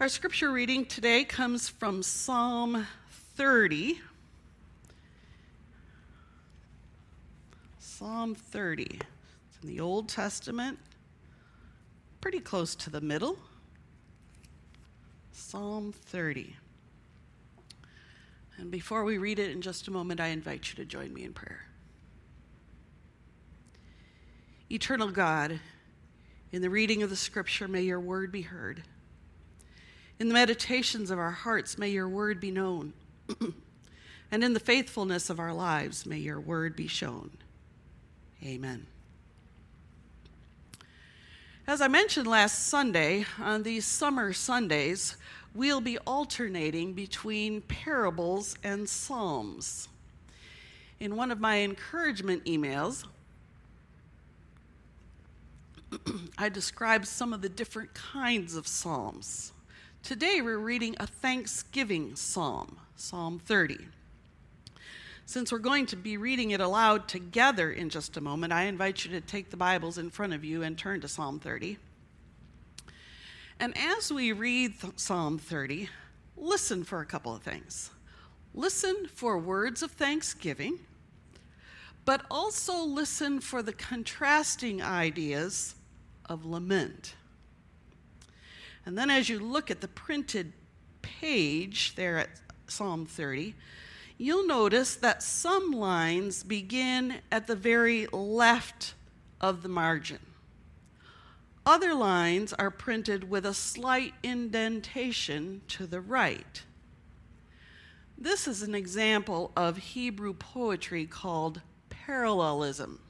Our scripture reading today comes from Psalm 30. Psalm 30. It's in the Old Testament, pretty close to the middle. Psalm 30. And before we read it in just a moment, I invite you to join me in prayer. Eternal God, in the reading of the scripture, may your word be heard. In the meditations of our hearts, may your word be known. and in the faithfulness of our lives, may your word be shown. Amen. As I mentioned last Sunday, on these summer Sundays, we'll be alternating between parables and psalms. In one of my encouragement emails, I described some of the different kinds of psalms. Today we're reading a Thanksgiving psalm, Psalm 30. Since we're going to be reading it aloud together in just a moment, I invite you to take the Bibles in front of you and turn to Psalm 30. And as we read Psalm 30, listen for a couple of things. Listen for words of thanksgiving, but also listen for the contrasting ideas of lament. And then as you look at the printed page there at Psalm 30, you'll notice that some lines begin at the very left of the margin. Other lines are printed with a slight indentation to the right. This is an example of Hebrew poetry called parallelism.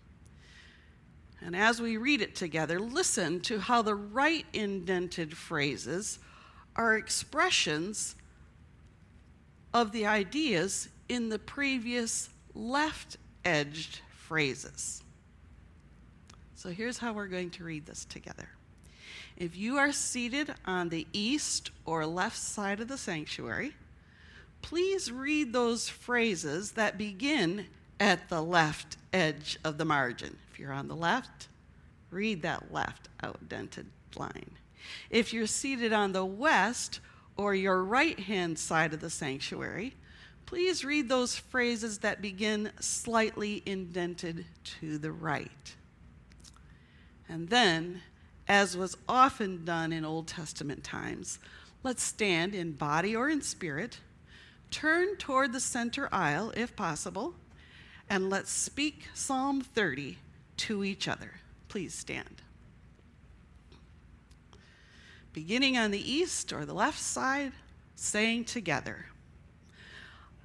And as we read it together, listen to how the right indented phrases are expressions of the ideas in the previous left edged phrases. So here's how we're going to read this together. If you are seated on the east or left side of the sanctuary, please read those phrases that begin at the left edge of the margin. If you're on the left, read that left outdented line. If you're seated on the west or your right hand side of the sanctuary, please read those phrases that begin slightly indented to the right. And then, as was often done in Old Testament times, let's stand in body or in spirit, turn toward the center aisle if possible and let's speak Psalm 30 to each other. Please stand. Beginning on the east or the left side, saying together,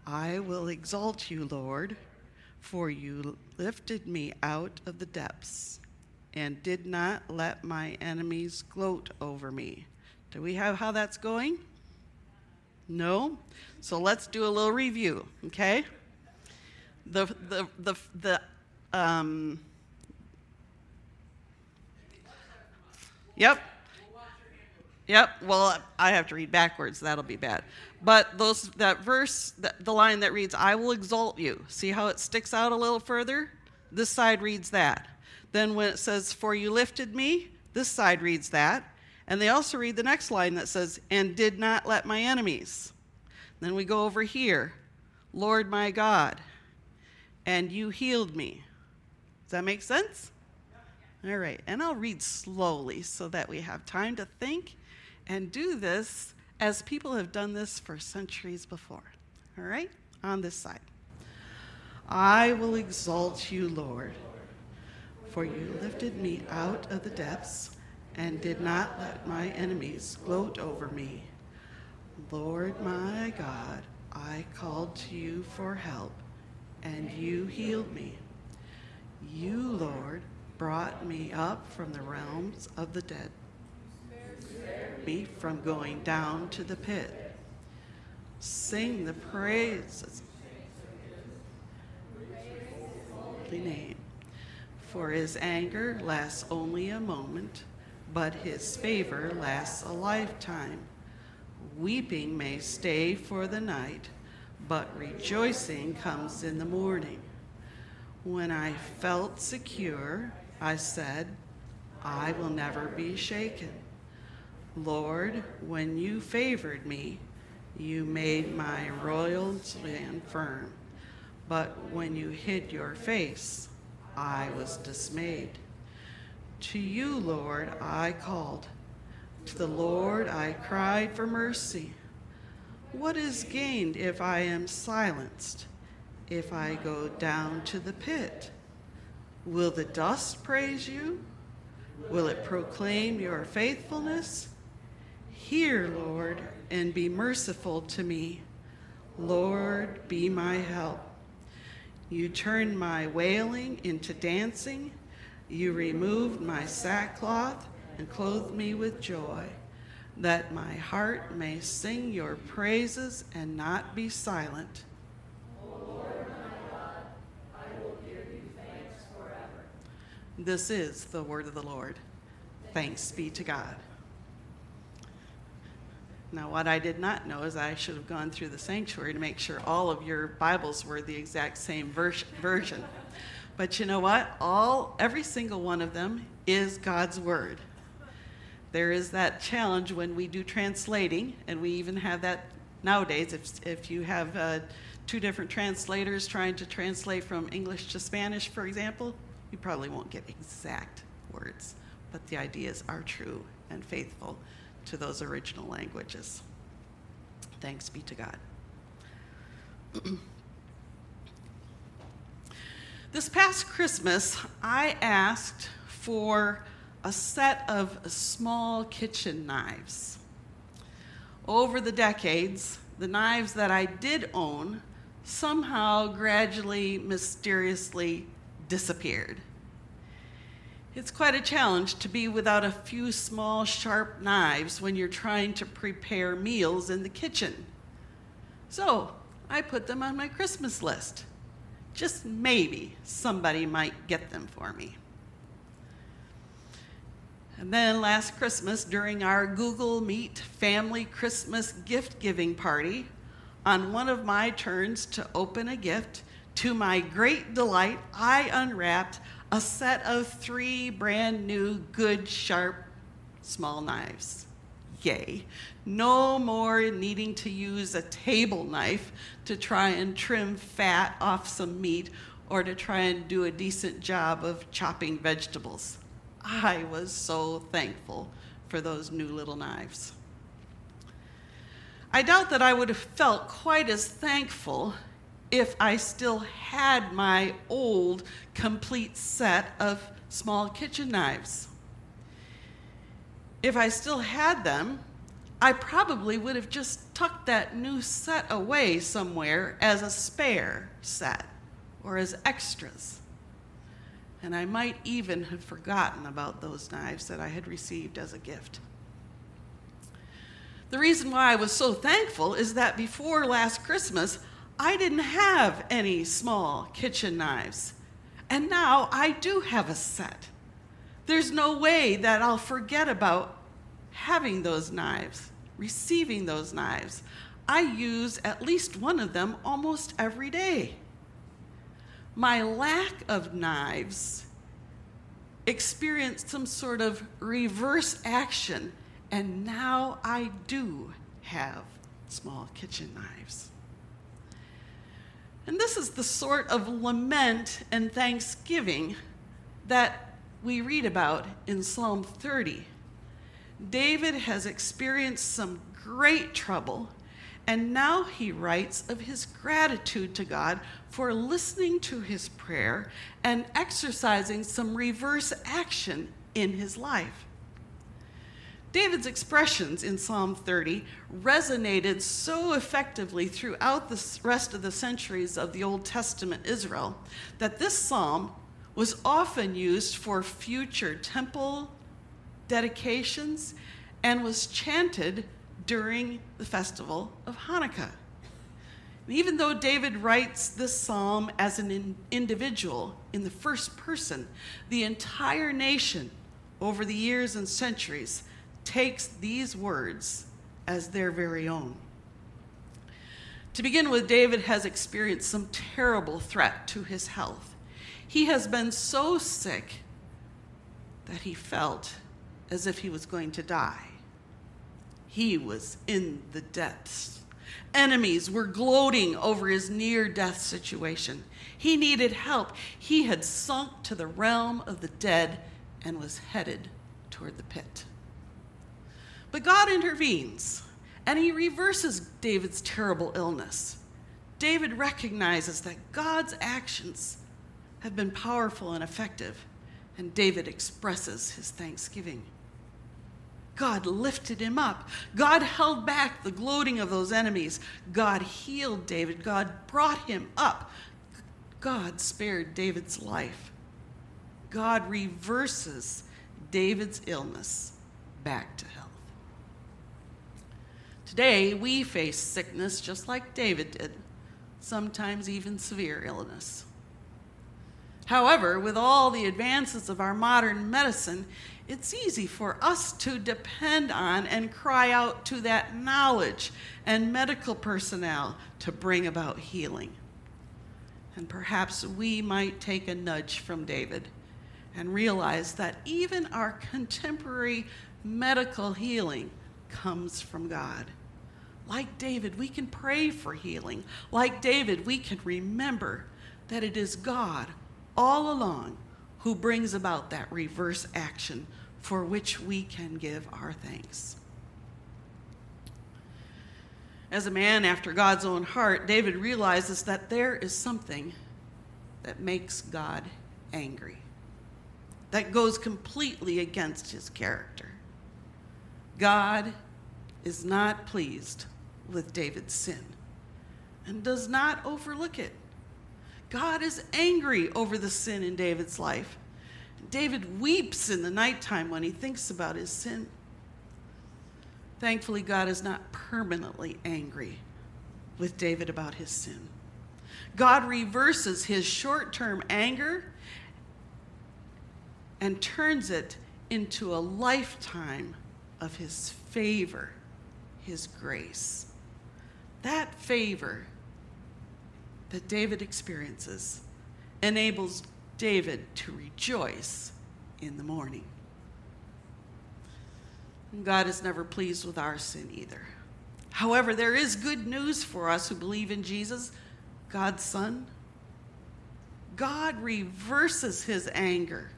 I will exalt you, Lord, for you lifted me out of the depths and did not let my enemies gloat over me. Do we have how that's going? No? So let's do a little review, okay? the the the the um, Yep. Yep. Well, I have to read backwards. That'll be bad. But those that verse, the, the line that reads, "I will exalt you." See how it sticks out a little further? This side reads that. Then when it says, "For you lifted me," this side reads that. And they also read the next line that says, "And did not let my enemies." Then we go over here, "Lord my God." and you healed me. Does that make sense? All right, and I'll read slowly so that we have time to think and do this as people have done this for centuries before. All right, on this side. I will exalt you, Lord, for you lifted me out of the depths and did not let my enemies gloat over me. Lord my God, I called to you for help and you healed me. You, Lord, brought me up from the realms of the dead, me from going down to the pit. Sing the praises holy name. For his anger lasts only a moment, but his favor lasts a lifetime. Weeping may stay for the night, but rejoicing comes in the morning. When I felt secure, I said, I will never be shaken. Lord, when you favored me, you made my royal stand firm. But when you hid your face, I was dismayed. To you, Lord, I called. To the Lord I cried for mercy. What is gained if I am silenced, if I go down to the pit? Will the dust praise you? Will it proclaim your faithfulness? Hear, Lord, and be merciful to me. Lord, be my help. You turned my wailing into dancing. You removed my sackcloth and clothed me with joy, that my heart may sing your praises and not be silent. This is the word of the Lord. Thanks be to God. Now, what I did not know is I should have gone through the sanctuary to make sure all of your Bibles were the exact same vers- version. But you know what? All, every single one of them is God's Word. There is that challenge when we do translating, and we even have that nowadays. If, if you have uh, two different translators trying to translate from English to Spanish, for example, you probably won't get exact words, but the ideas are true and faithful to those original languages. Thanks be to God. this past Christmas, I asked for a set of small kitchen knives. Over the decades, the knives that I did own somehow gradually, mysteriously disappeared. It's quite a challenge to be without a few small, sharp knives when you're trying to prepare meals in the kitchen. So I put them on my Christmas list. Just maybe somebody might get them for me. And then last Christmas, during our Google Meet family Christmas gift giving party, on one of my turns to open a gift, to my great delight, I unwrapped a set of three brand new, good, sharp, small knives. Yay. No more needing to use a table knife to try and trim fat off some meat or to try and do a decent job of chopping vegetables. I was so thankful for those new little knives. I doubt that I would have felt quite as thankful if I still had my old complete set of small kitchen knives. If I still had them, I probably would have just tucked that new set away somewhere as a spare set or as extras. And I might even have forgotten about those knives that I had received as a gift. The reason why I was so thankful is that before last Christmas, I didn't have any small kitchen knives. And now I do have a set. There's no way that I'll forget about having those knives, receiving those knives. I use at least one of them almost every day. My lack of knives experienced some sort of reverse action, and now I do have small kitchen knives. And this is the sort of lament and thanksgiving that we read about in Psalm 30. David has experienced some great trouble, and now he writes of his gratitude to God for listening to his prayer and exercising some reverse action in his life. David's expressions in Psalm 30 resonated so effectively throughout the rest of the centuries of the Old Testament Israel that this psalm was often used for future temple dedications and was chanted during the festival of Hanukkah. Even though David writes this psalm as an in individual in the first person, the entire nation over the years and centuries takes these words as their very own. To begin with, David has experienced some terrible threat to his health. He has been so sick that he felt as if he was going to die. he was in the depths. Enemies were gloating over his near death situation. He needed help. He had sunk to the realm of the dead and was headed toward the pit. But God intervenes and he reverses David's terrible illness. David recognizes that God's actions have been powerful and effective, and David expresses his thanksgiving. God lifted him up. God held back the gloating of those enemies. God healed David. God brought him up. God spared David's life. God reverses David's illness back to health. Today, we face sickness just like David did, sometimes even severe illness. However, with all the advances of our modern medicine, it's easy for us to depend on and cry out to that knowledge and medical personnel to bring about healing. And perhaps we might take a nudge from David and realize that even our contemporary medical healing comes from God. Like David, we can pray for healing. Like David, we can remember that it is God all along who brings about that reverse action for which we can give our thanks. As a man after God's own heart, David realizes that there is something that makes God angry, that goes completely against his character. God is not pleased with David's sin and does not overlook it. God is angry over the sin in David's life. David weeps in the nighttime when he thinks about his sin. Thankfully, God is not permanently angry with David about his sin. God reverses his short term anger and turns it into a lifetime of his favor, his grace. That favor that David experiences enables David to rejoice in the morning. God is never pleased with our sin either. However, there is good news for us who believe in Jesus, God's Son. God reverses his anger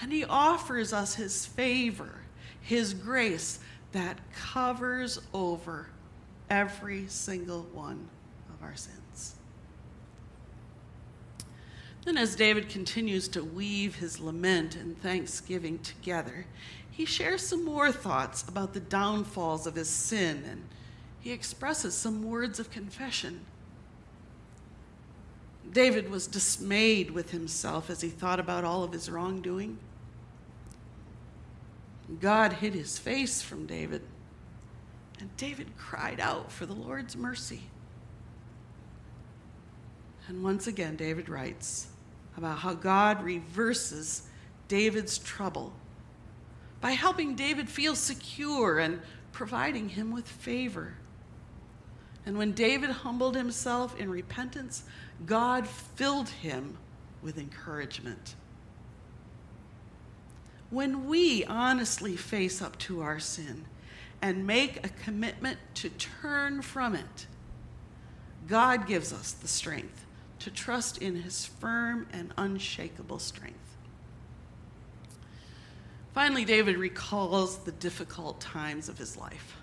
and he offers us his favor, his grace that covers over every single one of our sins. Then, as David continues to weave his lament and thanksgiving together, he shares some more thoughts about the downfalls of his sin and he expresses some words of confession. David was dismayed with himself as he thought about all of his wrongdoing. God hid his face from David and David cried out for the Lord's mercy. And once again, David writes about how God reverses David's trouble by helping David feel secure and providing him with favor. And when David humbled himself in repentance, God filled him with encouragement. When we honestly face up to our sin, and make a commitment to turn from it, God gives us the strength to trust in his firm and unshakable strength. Finally, David recalls the difficult times of his life.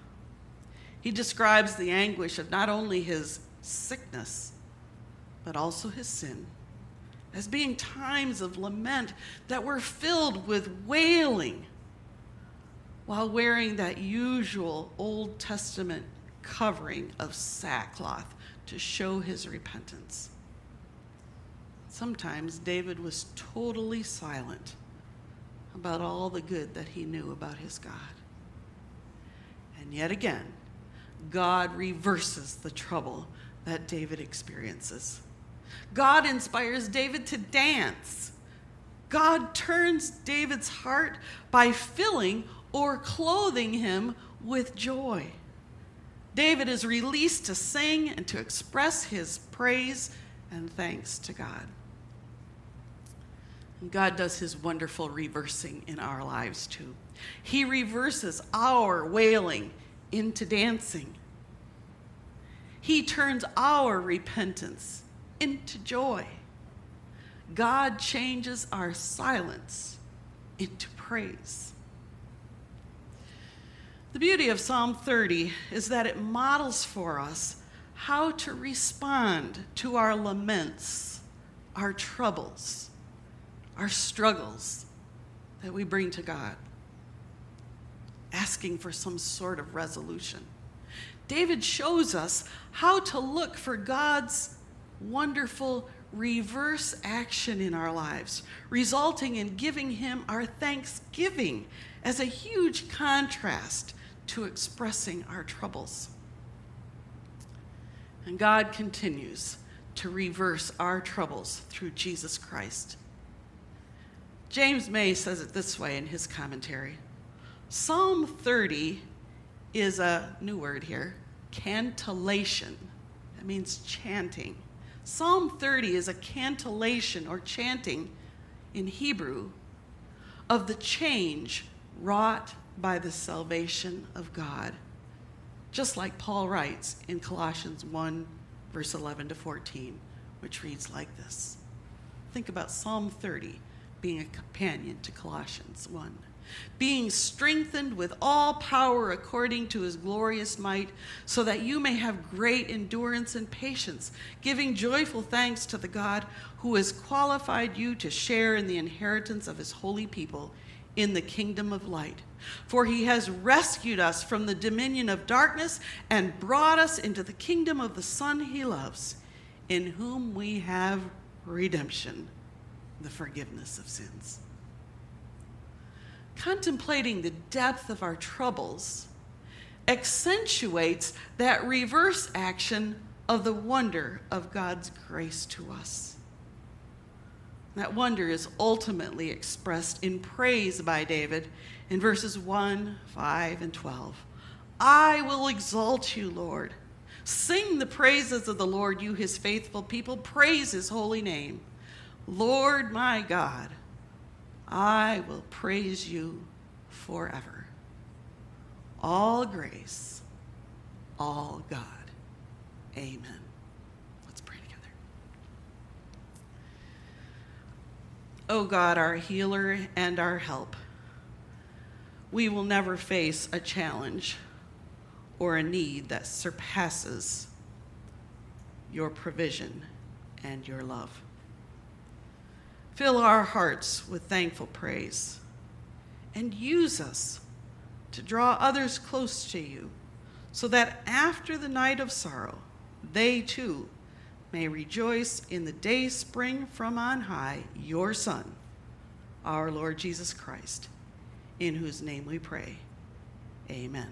He describes the anguish of not only his sickness, but also his sin, as being times of lament that were filled with wailing while wearing that usual Old Testament covering of sackcloth to show his repentance. Sometimes David was totally silent about all the good that he knew about his God. And yet again, God reverses the trouble that David experiences. God inspires David to dance. God turns David's heart by filling or clothing him with joy. David is released to sing and to express his praise and thanks to God. And God does his wonderful reversing in our lives too. He reverses our wailing into dancing. He turns our repentance into joy. God changes our silence into praise. The beauty of Psalm 30 is that it models for us how to respond to our laments, our troubles, our struggles that we bring to God, asking for some sort of resolution. David shows us how to look for God's wonderful reverse action in our lives, resulting in giving Him our thanksgiving as a huge contrast to expressing our troubles. And God continues to reverse our troubles through Jesus Christ. James Mays says it this way in his commentary Psalm 30 is a new word here cantillation. That means chanting. Psalm 30 is a cantillation or chanting in Hebrew of the change wrought by the salvation of God. Just like Paul writes in Colossians 1, verse 11 to 14, which reads like this Think about Psalm 30 being a companion to Colossians 1 being strengthened with all power according to his glorious might, so that you may have great endurance and patience, giving joyful thanks to the God who has qualified you to share in the inheritance of his holy people in the kingdom of light. For he has rescued us from the dominion of darkness and brought us into the kingdom of the Son he loves, in whom we have redemption, the forgiveness of sins contemplating the depth of our troubles accentuates that reverse action of the wonder of God's grace to us. That wonder is ultimately expressed in praise by David in verses 1, 5, and 12. I will exalt you, Lord. Sing the praises of the Lord, you his faithful people. Praise his holy name. Lord my God, I will praise you forever. All grace, all God. Amen. Let's pray together. O oh God, our healer and our help, we will never face a challenge or a need that surpasses your provision and your love. Fill our hearts with thankful praise and use us to draw others close to you so that after the night of sorrow, they too may rejoice in the day spring from on high, your Son, our Lord Jesus Christ, in whose name we pray. Amen.